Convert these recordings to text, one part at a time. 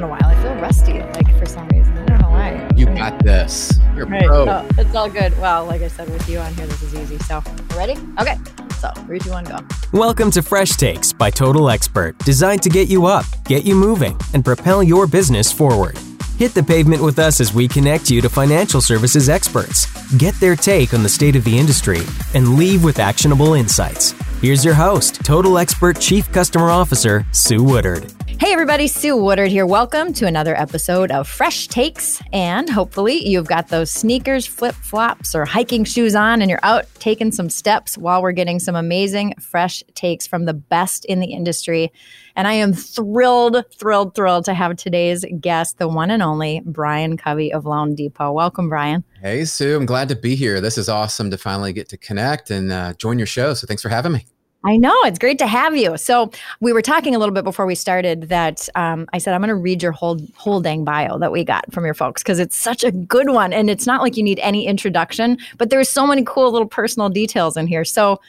in a while. I feel rusty, like for some reason. I don't know why. You got this. You're Right. pro. So it's all good. Well, like I said, with you on here, this is easy. So, ready? Okay. So, three, two, one, go. Welcome to Fresh Takes by Total Expert, designed to get you up, get you moving, and propel your business forward. Hit the pavement with us as we connect you to financial services experts, get their take on the state of the industry, and leave with actionable insights. Here's your host, Total Expert Chief Customer Officer, Sue Woodard. Hey, everybody, Sue Woodard here. Welcome to another episode of Fresh Takes. And hopefully, you've got those sneakers, flip flops, or hiking shoes on, and you're out taking some steps while we're getting some amazing fresh takes from the best in the industry. And I am thrilled, thrilled, thrilled to have today's guest, the one and only Brian Covey of Loan Depot. Welcome, Brian. Hey, Sue. I'm glad to be here. This is awesome to finally get to connect and uh, join your show. So thanks for having me. I know it's great to have you. So we were talking a little bit before we started that um, I said I'm going to read your whole whole dang bio that we got from your folks because it's such a good one, and it's not like you need any introduction, but there's so many cool little personal details in here. So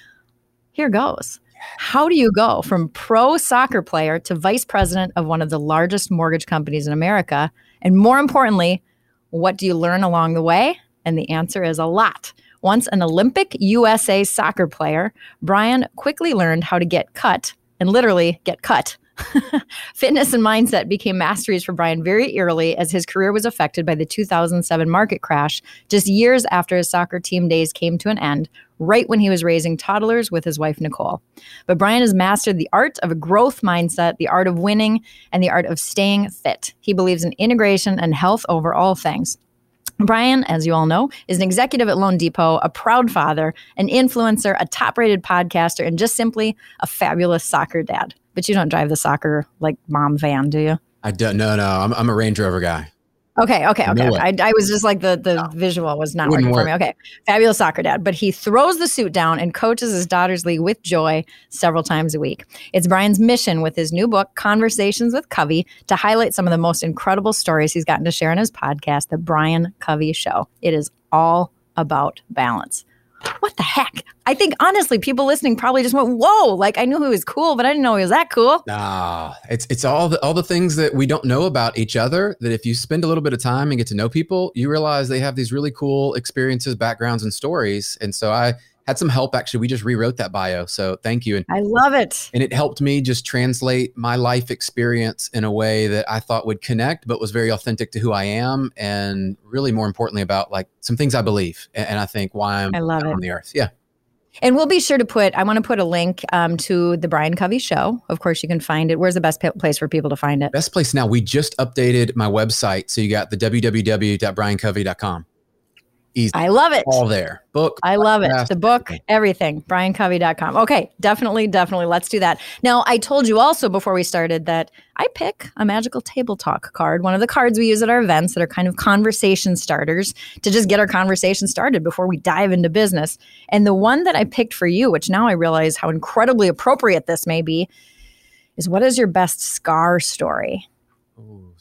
here goes. How do you go from pro soccer player to vice president of one of the largest mortgage companies in America? And more importantly, what do you learn along the way? And the answer is a lot. Once an Olympic USA soccer player, Brian quickly learned how to get cut and literally get cut. Fitness and mindset became masteries for Brian very early as his career was affected by the 2007 market crash, just years after his soccer team days came to an end, right when he was raising toddlers with his wife, Nicole. But Brian has mastered the art of a growth mindset, the art of winning, and the art of staying fit. He believes in integration and health over all things. Brian, as you all know, is an executive at Loan Depot, a proud father, an influencer, a top rated podcaster, and just simply a fabulous soccer dad. But you don't drive the soccer like mom van, do you? I don't. No, no. I'm, I'm a Range Rover guy. Okay, okay, okay. No. I, I was just like the the visual was not Wouldn't working for me. Okay, fabulous soccer dad, but he throws the suit down and coaches his daughter's league with joy several times a week. It's Brian's mission with his new book, Conversations with Covey, to highlight some of the most incredible stories he's gotten to share in his podcast, The Brian Covey Show. It is all about balance. What the heck? I think honestly, people listening probably just went, "Whoa!" Like I knew he was cool, but I didn't know he was that cool. Ah, it's it's all the all the things that we don't know about each other. That if you spend a little bit of time and get to know people, you realize they have these really cool experiences, backgrounds, and stories. And so I had some help. Actually, we just rewrote that bio. So thank you. And I love it. and it helped me just translate my life experience in a way that I thought would connect, but was very authentic to who I am, and really more importantly about like some things I believe, and, and I think why I'm I love it. on the earth. Yeah, And we'll be sure to put, I want to put a link um, to the Brian Covey show. Of course, you can find it. Where's the best p- place for people to find it? best place now. We just updated my website, so you got the www.briancovey.com. Easy, I love it. all there. Book. I love it. The book, everything. everything. BrianCovey.com. Okay, definitely, definitely. Let's do that. Now, I told you also before we started that I pick a magical table talk card, one of the cards we use at our events that are kind of conversation starters to just get our conversation started before we dive into business. And the one that I picked for you, which now I realize how incredibly appropriate this may be, is what is your best scar story?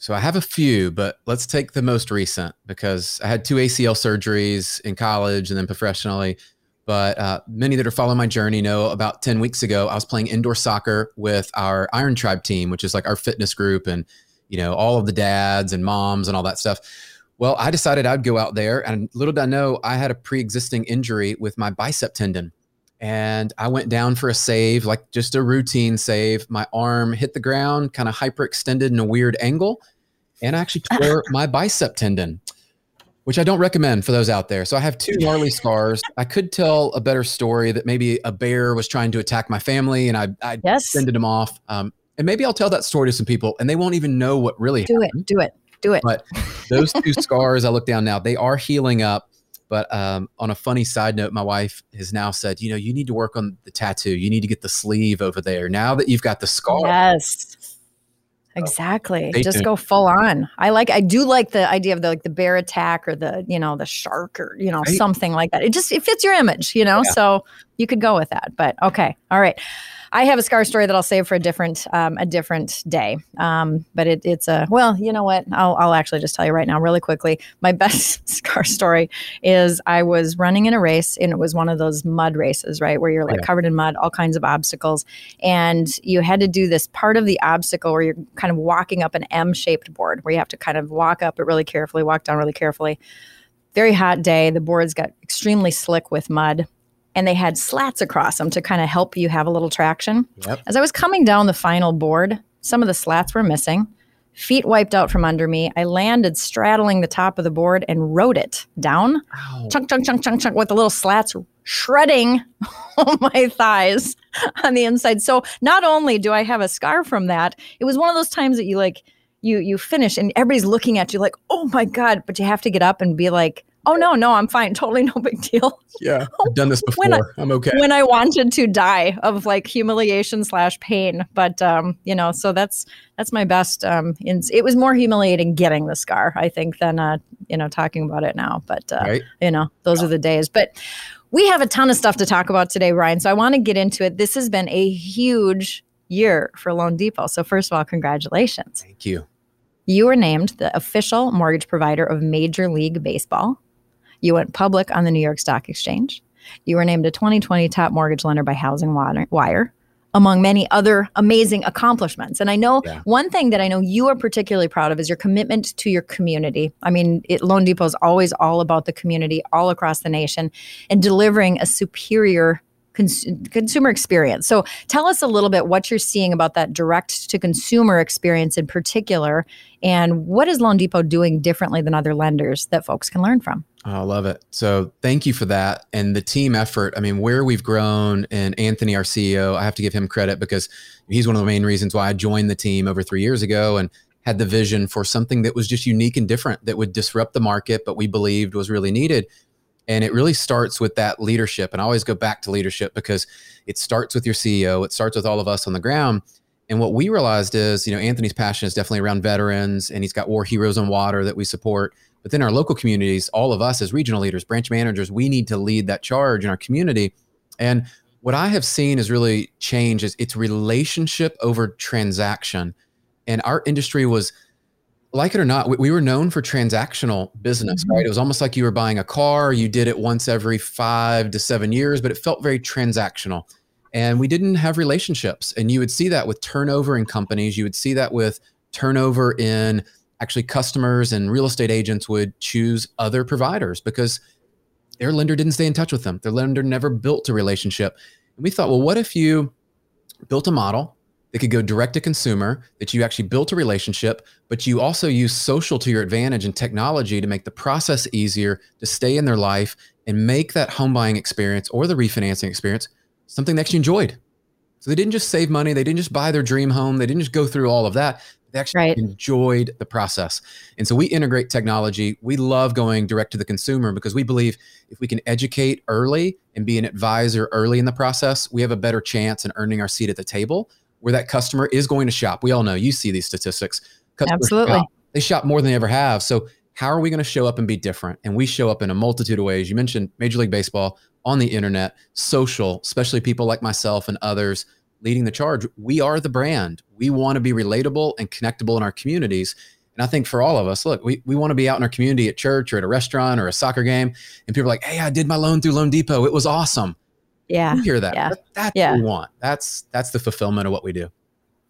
So I have a few, but let's take the most recent because I had two ACL surgeries in college and then professionally. But uh, many that are following my journey know about 10 weeks ago, I was playing indoor soccer with our Iron Tribe team, which is like our fitness group and, you know, all of the dads and moms and all that stuff. Well, I decided I'd go out there and little did I know I had a pre existing injury with my bicep tendon. And I went down for a save, like just a routine save. My arm hit the ground, kind of hyperextended in a weird angle. And I actually tore my bicep tendon, which I don't recommend for those out there. So I have two gnarly scars. I could tell a better story that maybe a bear was trying to attack my family and I, I Yes. fended him off. Um, and maybe I'll tell that story to some people and they won't even know what really Do it. Do it. Do it. but those two scars, I look down now, they are healing up. But um, on a funny side note, my wife has now said, you know, you need to work on the tattoo. You need to get the sleeve over there. Now that you've got the scar, Yes. Exactly. stay Just tuned. go full on. I like I do like the idea of the like the bear attack or the, you know, the shark or, you know, Right. something like that. It just it fits your image, you know? Yeah. So you could go with that. But okay, all right. I have a scar story that I'll save for a different um, a different day. Um, but it, it's a well, you know what? I'll I'll actually just tell you right now, really quickly. My best scar story is I was running in a race, and it was one of those mud races, right, where you're like yeah. covered in mud, all kinds of obstacles, and you had to do this part of the obstacle where you're kind of walking up an M-shaped board, where you have to kind of walk up it really carefully, walk down really carefully. Very hot day. The boards got extremely slick with mud and they had slats across them to kind of help you have a little traction. Yep. As I was coming down the final board, some of the slats were missing. Feet wiped out from under me. I landed straddling the top of the board and rode it down. Ow. Chunk, chunk, chunk, chunk, chunk, with the little slats shredding my thighs on the inside. So not only do I have a scar from that, it was one of those times that you like you you finish and everybody's looking at you like, oh my God, but you have to get up and be like, Oh no, no, I'm fine. Totally no big deal. Yeah, I've done this before. I, am okay. When I wanted to die of like humiliation slash pain, but um, you know, so that's that's my best. Um, in, it was more humiliating getting the scar, I think, than uh, you know, talking about it now. But uh, right. you know, those yeah. are the days. But we have a ton of stuff to talk about today, Ryan. So I want to get into it. This has been a huge year for Loan Depot. So first of all, congratulations. Thank you. You were named the official mortgage provider of Major League Baseball. You went public on the New York Stock Exchange. You were named a 2020 top mortgage lender by Housing Wire, among many other amazing accomplishments. And I know yeah. one thing that I know you are particularly proud of is your commitment to your community. I mean, it, Loan Depot is always all about the community all across the nation and delivering a superior cons- consumer experience. So tell us a little bit what you're seeing about that direct to consumer experience in particular, and what is Loan Depot doing differently than other lenders that folks can learn from? Oh, I love it. So thank you for that. And the team effort, I mean, where we've grown, and Anthony, our CEO, I have to give him credit because he's one of the main reasons why I joined the team over three years ago and had the vision for something that was just unique and different that would disrupt the market, but we believed was really needed. And it really starts with that leadership. And I always go back to leadership because it starts with your CEO, it starts with all of us on the ground. And what we realized is, you know, Anthony's passion is definitely around veterans and he's got War Heroes on Water that we support. But then our local communities, all of us as regional leaders, branch managers, we need to lead that charge in our community. And what I have seen is really change is it's relationship over transaction. And our industry was like it or not, we, we were known for transactional business, mm-hmm. right? It was almost like you were buying a car, you did it once every five to seven years, but it felt very transactional. And we didn't have relationships. And you would see that with turnover in companies, you would see that with turnover in actually customers and real estate agents would choose other providers because their lender didn't stay in touch with them. Their lender never built a relationship. And we thought, well, what if you built a model that could go direct to consumer, that you actually built a relationship, but you also use social to your advantage and technology to make the process easier to stay in their life and make that home buying experience or the refinancing experience something they actually enjoyed. So they didn't just save money, they didn't just buy their dream home, they didn't just go through all of that. They actually right. enjoyed the process. And so we integrate technology. We love going direct to the consumer because we believe if we can educate early and be an advisor early in the process, we have a better chance in earning our seat at the table where that customer is going to shop. We all know you see these statistics. Customers Absolutely. Shop. They shop more than they ever have. So how are we going to show up and be different? And we show up in a multitude of ways. You mentioned Major League Baseball on the internet, social, especially people like myself and others leading the charge. We are the brand. We want to be relatable and connectable in our communities. And I think for all of us, look, we, we want to be out in our community at church or at a restaurant or a soccer game. And people are like, hey, I did my loan through Loan Depot. It was awesome. Yeah. You hear that. Yeah. that's yeah. what we want. That's that's the fulfillment of what we do.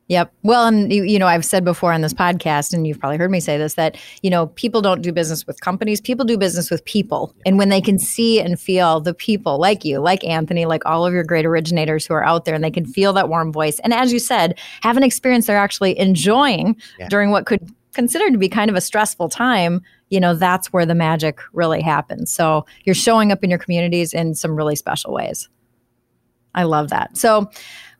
Yep. Well, and you, you know, I've said before on this podcast, and you've probably heard me say this, that you know, people don't do business with companies. People do business with people, and when they can see and feel the people like you, like Anthony, like all of your great originators who are out there, and they can feel that warm voice, and as you said, have an experience they're actually enjoying yeah. during what could consider to be kind of a stressful time you know that's where the magic really happens so you're showing up in your communities in some really special ways I love that. So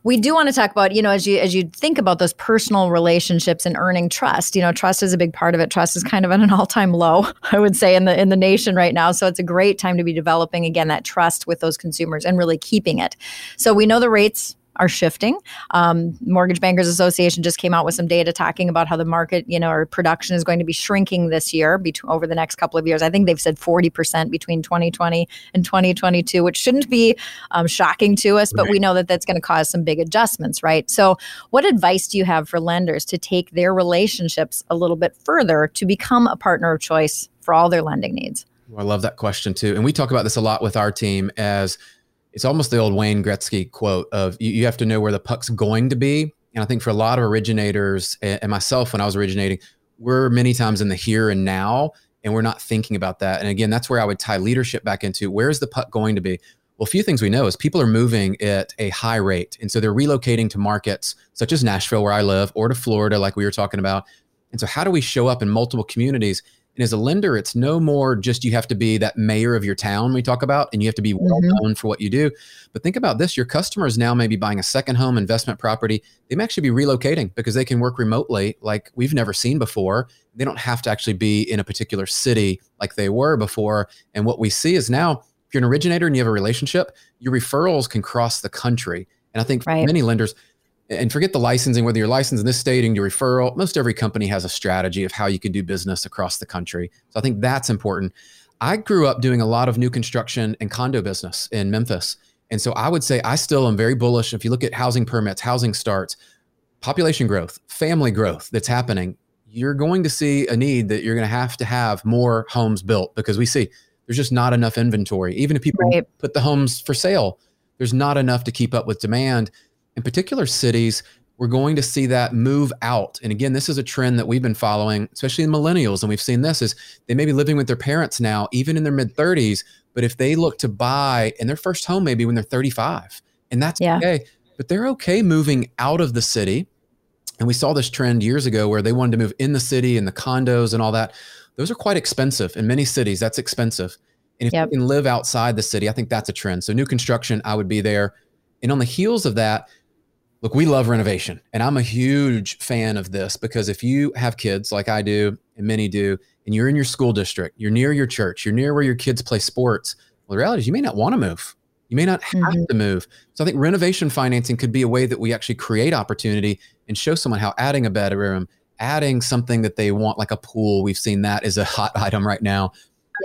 we do want to talk about, you know, as you as you think about those personal relationships and earning trust, you know, trust is a big part of it. Trust is kind of at an all-time low, I would say, in the in the nation right now. So it's a great time to be developing again that trust with those consumers and really keeping it. So we know the rates are shifting. Um, Mortgage Bankers Association just came out with some data talking about how the market, you know, or production is going to be shrinking this year between over the next couple of years. I think they've said 40% between 2020 and 2022, which shouldn't be um, shocking to us, but right. we know that that's going to cause some big adjustments, right? So, what advice do you have for lenders to take their relationships a little bit further to become a partner of choice for all their lending needs? I love that question too. And we talk about this a lot with our team as it's almost the old Wayne Gretzky quote of you, you have to know where the puck's going to be. And I think for a lot of originators and myself when I was originating, we're many times in the here and now and we're not thinking about that. And again, that's where I would tie leadership back into where's the puck going to be? Well, a few things we know is people are moving at a high rate. And so they're relocating to markets such as Nashville, where I live, or to Florida, like we were talking about. And so, how do we show up in multiple communities and as a lender, it's no more just you have to be that mayor of your town we talk about, and you have to be well mm-hmm. known for what you do. But think about this your customers now may be buying a second home investment property. They may actually be relocating because they can work remotely like we've never seen before. They don't have to actually be in a particular city like they were before. And what we see is now, if you're an originator and you have a relationship, your referrals can cross the country. And I think right. many lenders, and forget the licensing, whether you're licensed in this state and your referral, most every company has a strategy of how you can do business across the country. So I think that's important. I grew up doing a lot of new construction and condo business in Memphis. And so I would say I still am very bullish. If you look at housing permits, housing starts, population growth, family growth that's happening, you're going to see a need that you're going to have to have more homes built because we see there's just not enough inventory. Even if people right. put the homes for sale, there's not enough to keep up with demand in particular cities, we're going to see that move out. And again, this is a trend that we've been following, especially in millennials. And we've seen this is they may be living with their parents now, even in their mid 30s. But if they look to buy in their first home, maybe when they're 35, and that's yeah. okay. But they're okay moving out of the city. And we saw this trend years ago where they wanted to move in the city and the condos and all that. Those are quite expensive in many cities. That's expensive. And if yep. you can live outside the city, I think that's a trend. So new construction, I would be there. And on the heels of that, Look, we love renovation, and I'm a huge fan of this because if you have kids like I do, and many do, and you're in your school district, you're near your church, you're near where your kids play sports, well, the reality is you may not want to move. You may not have mm-hmm. to move. So I think renovation financing could be a way that we actually create opportunity and show someone how adding a bedroom, adding something that they want, like a pool, we've seen that is a hot item right now.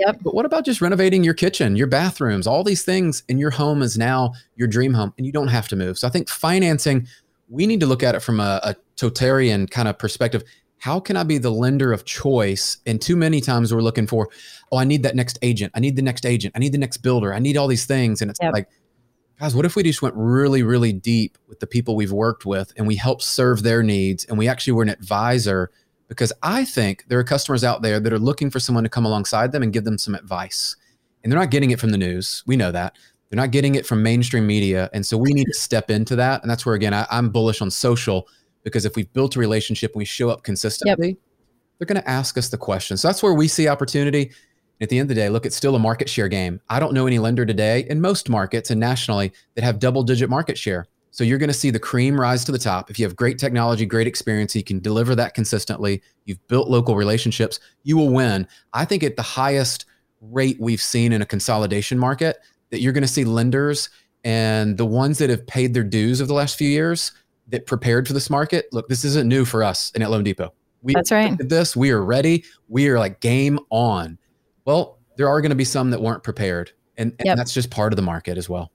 Yep. But what about just renovating your kitchen, your bathrooms, all these things in your home is now your dream home and you don't have to move. So I think financing, we need to look at it from a, a totalitarian kind of perspective. How can I be the lender of choice? And too many times we're looking for, oh, I need that next agent. I need the next agent. I need the next builder. I need all these things. And it's yep. like, guys, what if we just went really, really deep with the people we've worked with and we help serve their needs and we actually were an advisor because I think there are customers out there that are looking for someone to come alongside them and give them some advice. And they're not getting it from the news. We know that. They're not getting it from mainstream media. And so we need to step into that. And that's where, again, I, am bullish on social because if we've built a relationship and we show up consistently, yep. they're going to ask us the questions. So that's where we see opportunity. At the end of the day, look, it's still a market share game. I don't know any lender today in most markets and nationally that have double digit market share. So you're going to see the cream rise to the top. If you have great technology, great experience, you can deliver that consistently, you've built local relationships, you will win. I think at the highest rate we've seen in a consolidation market that you're going to see lenders and the ones that have paid their dues over the last few years that prepared for this market. Look, this isn't new for us in at Loan Depot. We That's right. Did this. We are ready. We are like game on. Well, there are going to be some that weren't prepared, and, and yep. that's just part of the market as well.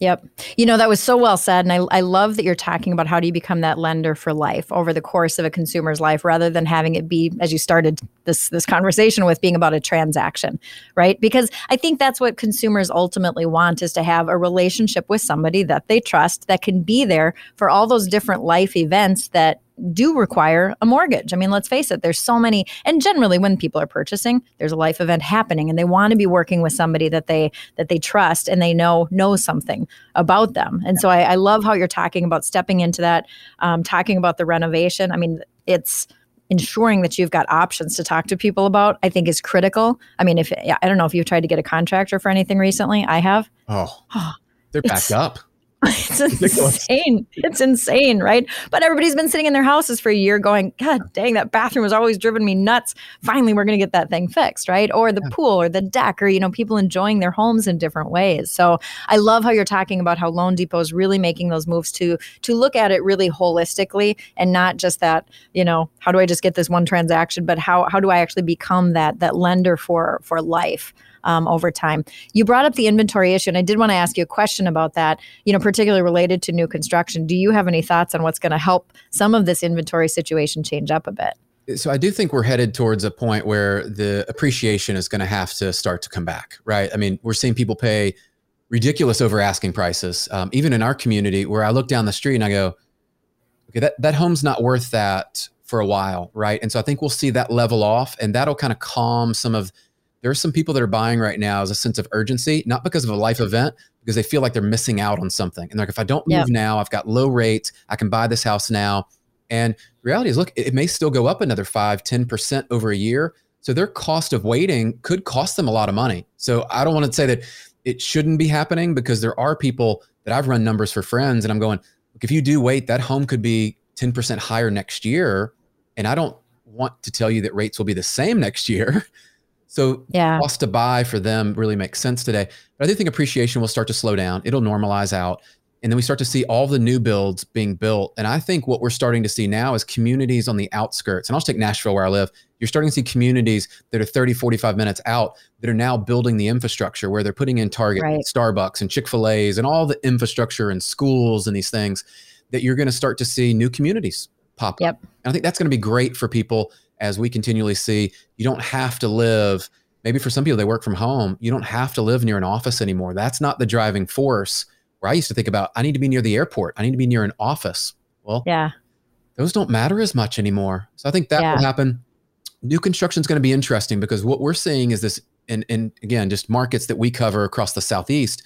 Yep. You know, that was so well said. And I, I love that you're talking about how do you become that lender for life over the course of a consumer's life rather than having it be, as you started this this conversation with being about a transaction, right? Because I think that's what consumers ultimately want is to have a relationship with somebody that they trust that can be there for all those different life events that do require a mortgage. I mean, let's face it, there's so many and generally when people are purchasing, there's a life event happening and they want to be working with somebody that they that they trust and they know knows something about them. And so I, I love how you're talking about stepping into that, um, talking about the renovation. I mean, it's ensuring that you've got options to talk to people about, I think is critical. I mean, if I don't know if you've tried to get a contractor for anything recently, I have. Oh, they're backed up. it's insane. It's insane, right? But everybody's been sitting in their houses for a year going, God dang, that bathroom has always driven me nuts. Finally, we're going to get that thing fixed, right? Or the yeah. pool or the deck or, you know, people enjoying their homes in different ways. So I love how you're talking about how Loan Depot is really making those moves to to look at it really holistically and not just that, you know, how do I just get this one transaction, but how how do I actually become that that lender for for life? Um, over time. You brought up the inventory issue, and I did want to ask you a question about that, you know, particularly related to new construction. Do you have any thoughts on what's going to help some of this inventory situation change up a bit? So I do think we're headed towards a point where the appreciation is going to have to start to come back, right? I mean, we're seeing people pay ridiculous over asking prices, um, even in our community, where I look down the street and I go, okay, that that home's not worth that for a while, right? And so I think we'll see that level off, and that'll kind of calm some of there are some people that are buying right now as a sense of urgency, not because of a life event, because they feel like they're missing out on something. And like, if I don't move now, I've got low rates, I can buy this house now. And reality is, look, it may still go up another five, 10% over a year. So their cost of waiting could cost them a lot of money. So I don't want to say that it shouldn't be happening because there are people that I've run numbers for friends and I'm going, look, if you do wait, that home could be 10% higher next year. And I don't want to tell you that rates will be the same next year. So yeah. cost to buy for them really makes sense today. But I do think appreciation will start to slow down. It'll normalize out. And then we start to see all the new builds being built. And I think what we're starting to see now is communities on the outskirts. And I'll take Nashville where I live. You're starting to see communities that are 30, 45 minutes out that are now building the infrastructure where they're putting in Target, right. and Starbucks, and Chick fil A's, and all the infrastructure and schools and these things that you're going to start to see new communities pop yep. up. And I think that's going to be great for people as we continually see, you don't have to live. Maybe for some people, they work from home. You don't have to live near an office anymore. That's not the driving force. Where I used to think about, I need to be near the airport. I need to be near an office. Well, yeah, those don't matter as much anymore. So I think that yeah. will happen. New construction is going to be interesting because what we're seeing is this, and, and again, just markets that we cover across the Southeast,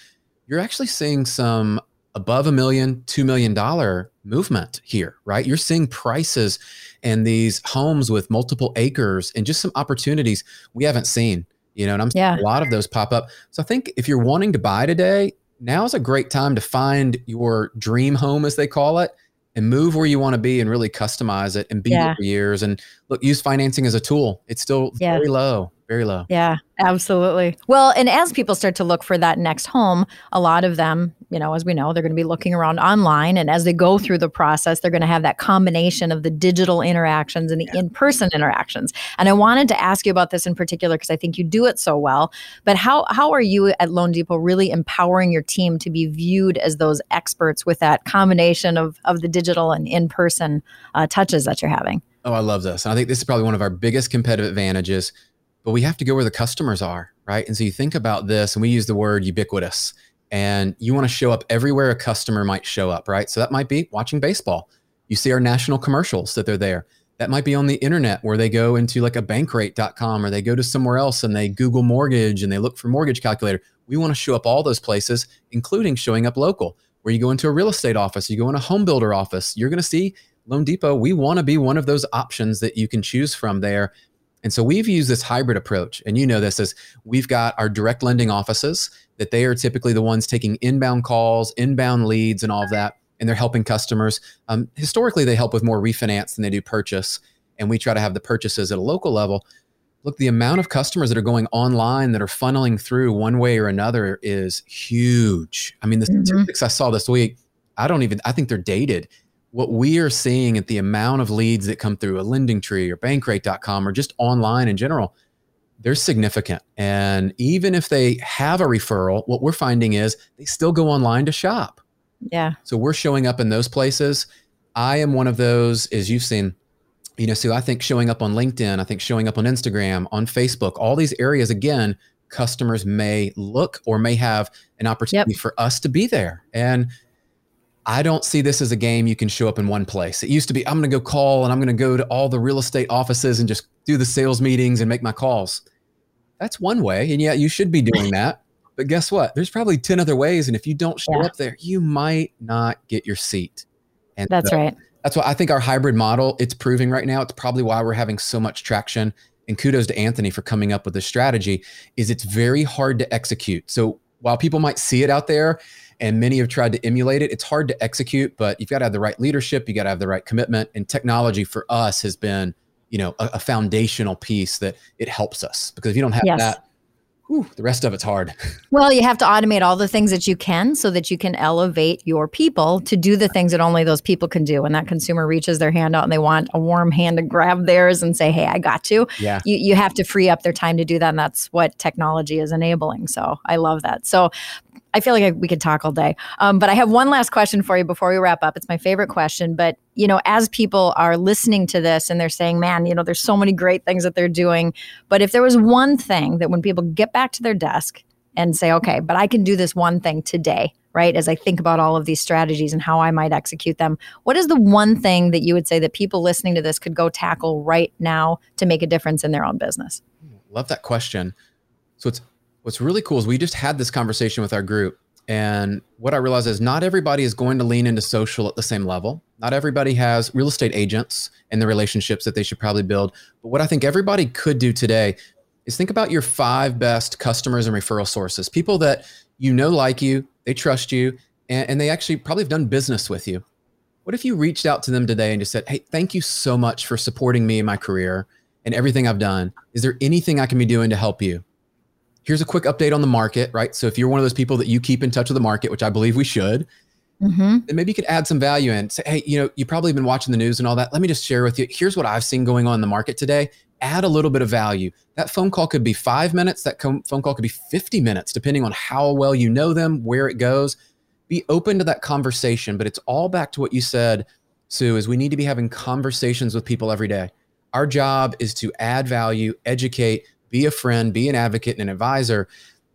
you're actually seeing some above a million, two million dollar movement here, right? You're seeing prices and these homes with multiple acres and just some opportunities we haven't seen, you know, and I'm yeah. a lot of those pop up. So I think if you're wanting to buy today, now is a great time to find your dream home, as they call it, and move where you want to be and really customize it and be yeah. there for years. And look, use financing as a tool. It's still yeah. very low, very low. Yeah, absolutely. Well, and as people start to look for that next home, a lot of them you know, as we know, they're going to be looking around online. And as they go through the process, they're going to have that combination of the digital interactions and the yeah. in person interactions. And I wanted to ask you about this in particular because I think you do it so well. But how, how are you at Loan Depot really empowering your team to be viewed as those experts with that combination of, of the digital and in person uh, touches that you're having? Oh, I love this. And I think this is probably one of our biggest competitive advantages. But we have to go where the customers are, right? And so you think about this, and we use the word ubiquitous and you want to show up everywhere a customer might show up, right? So that might be watching baseball. You see our national commercials that they're there. That might be on the internet where they go into like a bankrate.com or they go to somewhere else and they Google mortgage and they look for mortgage calculator. We want to show up all those places, including showing up local. Where you go into a real estate office, you go in a home builder office, you're going to see Loan Depot. We want to be one of those options that you can choose from there. And so we've used this hybrid approach. And you know this as we've got our direct lending offices that they are typically the ones taking inbound calls, inbound leads, and all of that. And they're helping customers. Um, historically, they help with more refinance than they do purchase. And we try to have the purchases at a local level. Look, the amount of customers that are going online that are funneling through one way or another is huge. I mean, the mm-hmm. statistics I saw this week, I don't even, I think they're dated. What we are seeing at the amount of leads that come through a LendingTree or bankrate.com or just online in general, they're significant. And even if they have a referral, what we're finding is they still go online to shop. Yeah. So we're showing up in those places. I am one of those, as you've seen, you know, so I think showing up on LinkedIn, I think showing up on Instagram, on Facebook, all these areas, again, customers may look or may have an opportunity yep. for us to be there. And I don't see this as a game you can show up in one place. It used to be, I'm going to go call and I'm going to go to all the real estate offices and just do the sales meetings and make my calls. That's one way. And yeah, you should be doing that. But guess what? There's probably 10 other ways. And if you don't show yeah. up there, you might not get your seat. And that's right. That's why I think our hybrid model, it's proving right now. It's probably why we're having so much traction. And kudos to Anthony for coming up with this strategy, is it's very hard to execute. So while people might see it out there and many have tried to emulate it, it's hard to execute, but you've got to have the right leadership, you got to have the right commitment. And technology for us has been, you know, a, a foundational piece that it helps us because if you don't have yes. that, whew, the rest of it's hard. Well, you have to automate all the things that you can so that you can elevate your people to do the things that only those people can do. When that consumer reaches their hand out and they want a warm hand to grab theirs and say, hey, I got you. Yeah. You, you have to free up their time to do that. And that's what technology is enabling. So I love that. So I feel like I, we could talk all day. Um, but I have one last question for you before we wrap up. It's my favorite question. But, you know, as people are listening to this and they're saying, man, you know, there's so many great things that they're doing. But if there was one thing that when people get back to their desk and say, okay, but I can do this one thing today, right? As I think about all of these strategies and how I might execute them, what is the one thing that you would say that people listening to this could go tackle right now to make a difference in their own business? Love that question. So it's what's really cool is we just had this conversation with our group. And what I realized is not everybody is going to lean into social at the same level. Not everybody has real estate agents and the relationships that they should probably build. But what I think everybody could do today is think about your five best customers and referral sources, people that you know like you, they trust you, and, and they actually probably have done business with you. What if you reached out to them today and just said, Hey, thank you so much for supporting me in my career and everything I've done. Is there anything I can be doing to help you? Here's a quick update on the market, right? So if you're one of those people that you keep in touch with the market, which I believe we should, mm-hmm. then maybe you could add some value and say, hey, you know, you probably been watching the news and all that. Let me just share with you. Here's what I've seen going on in the market today. Add a little bit of value. That phone call could be five minutes. That phone call could be 50 minutes, depending on how well you know them, where it goes. Be open to that conversation. But it's all back to what you said, Sue, is we need to be having conversations with people every day. Our job is to add value, educate, be a friend, be an advocate and an advisor.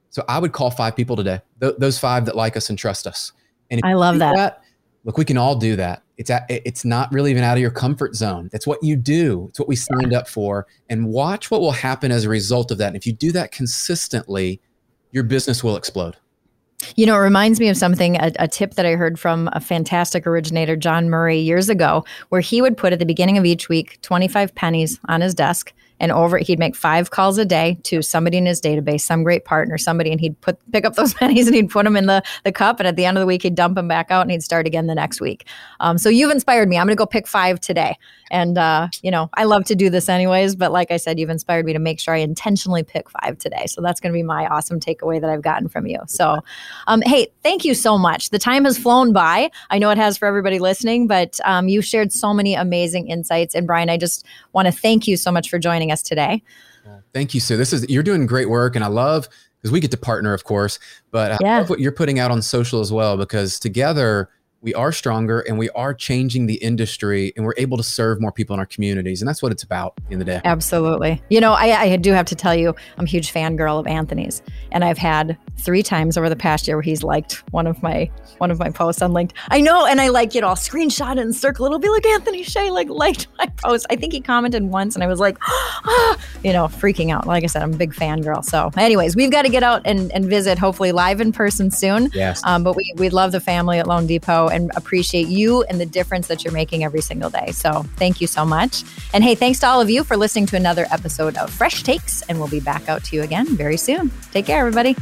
So I would call five people today, th- those five that like us and trust us. And I love that. that. Look, we can all do that. It's at, it's not really even out of your comfort zone. That's what you do. It's what we signed yeah. up for. And watch what will happen as a result of that. And if you do that consistently, your business will explode. You know, it reminds me of something, a, a, tip that I heard from a fantastic originator, John Murray, years ago, where he would put at the beginning of each week 25 pennies on his desk and over he'd make five calls a day to somebody in his database some great partner somebody and he'd put pick up those pennies and he'd put them in the, the cup. And at the end of the week he'd dump them back out and he'd start again the next week. Um, so you've inspired me. I'm going to go pick five today and uh, you know i love to do this anyways but like i said you've inspired me to make sure i intentionally pick five today so that's going to be my awesome takeaway that i've gotten from you so um, hey thank you so much the time has flown by i know it has for everybody listening but um, you shared so many amazing insights and brian i just want to thank you so much for joining us today. Thank you, Sue. This is you're doing great work, and I love because we get to partner, of course, but I yeah. love what you're putting out on social as well because together we are stronger and we are changing the industry and we're able to serve more people in our communities. And that's what it's about in the day. Absolutely. You know, I, I do have to tell you, I'm a huge fangirl of Anthony's. And I've had three times over the past year where he's liked one of my one of my posts on LinkedIn. I know, and I like, you know, I'll screenshot it and circle it. It'll be like Anthony Hsieh like liked my post. I think he commented once and I was like, ah, you know, freaking out. Like I said, I'm a big fangirl. So anyways, we've got to get out and, and visit hopefully live in person soon. Yes. Um, but we, we love the family at Loan Depot and appreciate you and the difference that you're making every single day. So thank you so much. And hey, thanks to all of you for listening to another episode of Fresh Takes. And we'll be back out to you again very soon. Take care, everybody.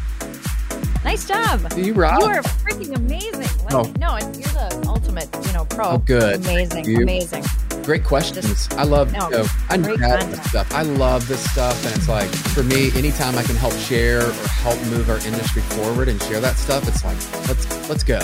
Nice job. You rock. You are freaking amazing. Like, oh. No, you're the ultimate, you know, pro. Oh, good. Amazing. You. Amazing. Great questions. Just, I love no, you know, I know this stuff. I love this stuff. And it's like, for me, anytime I can help share or help move our industry forward and share that stuff, it's like, let's let's go.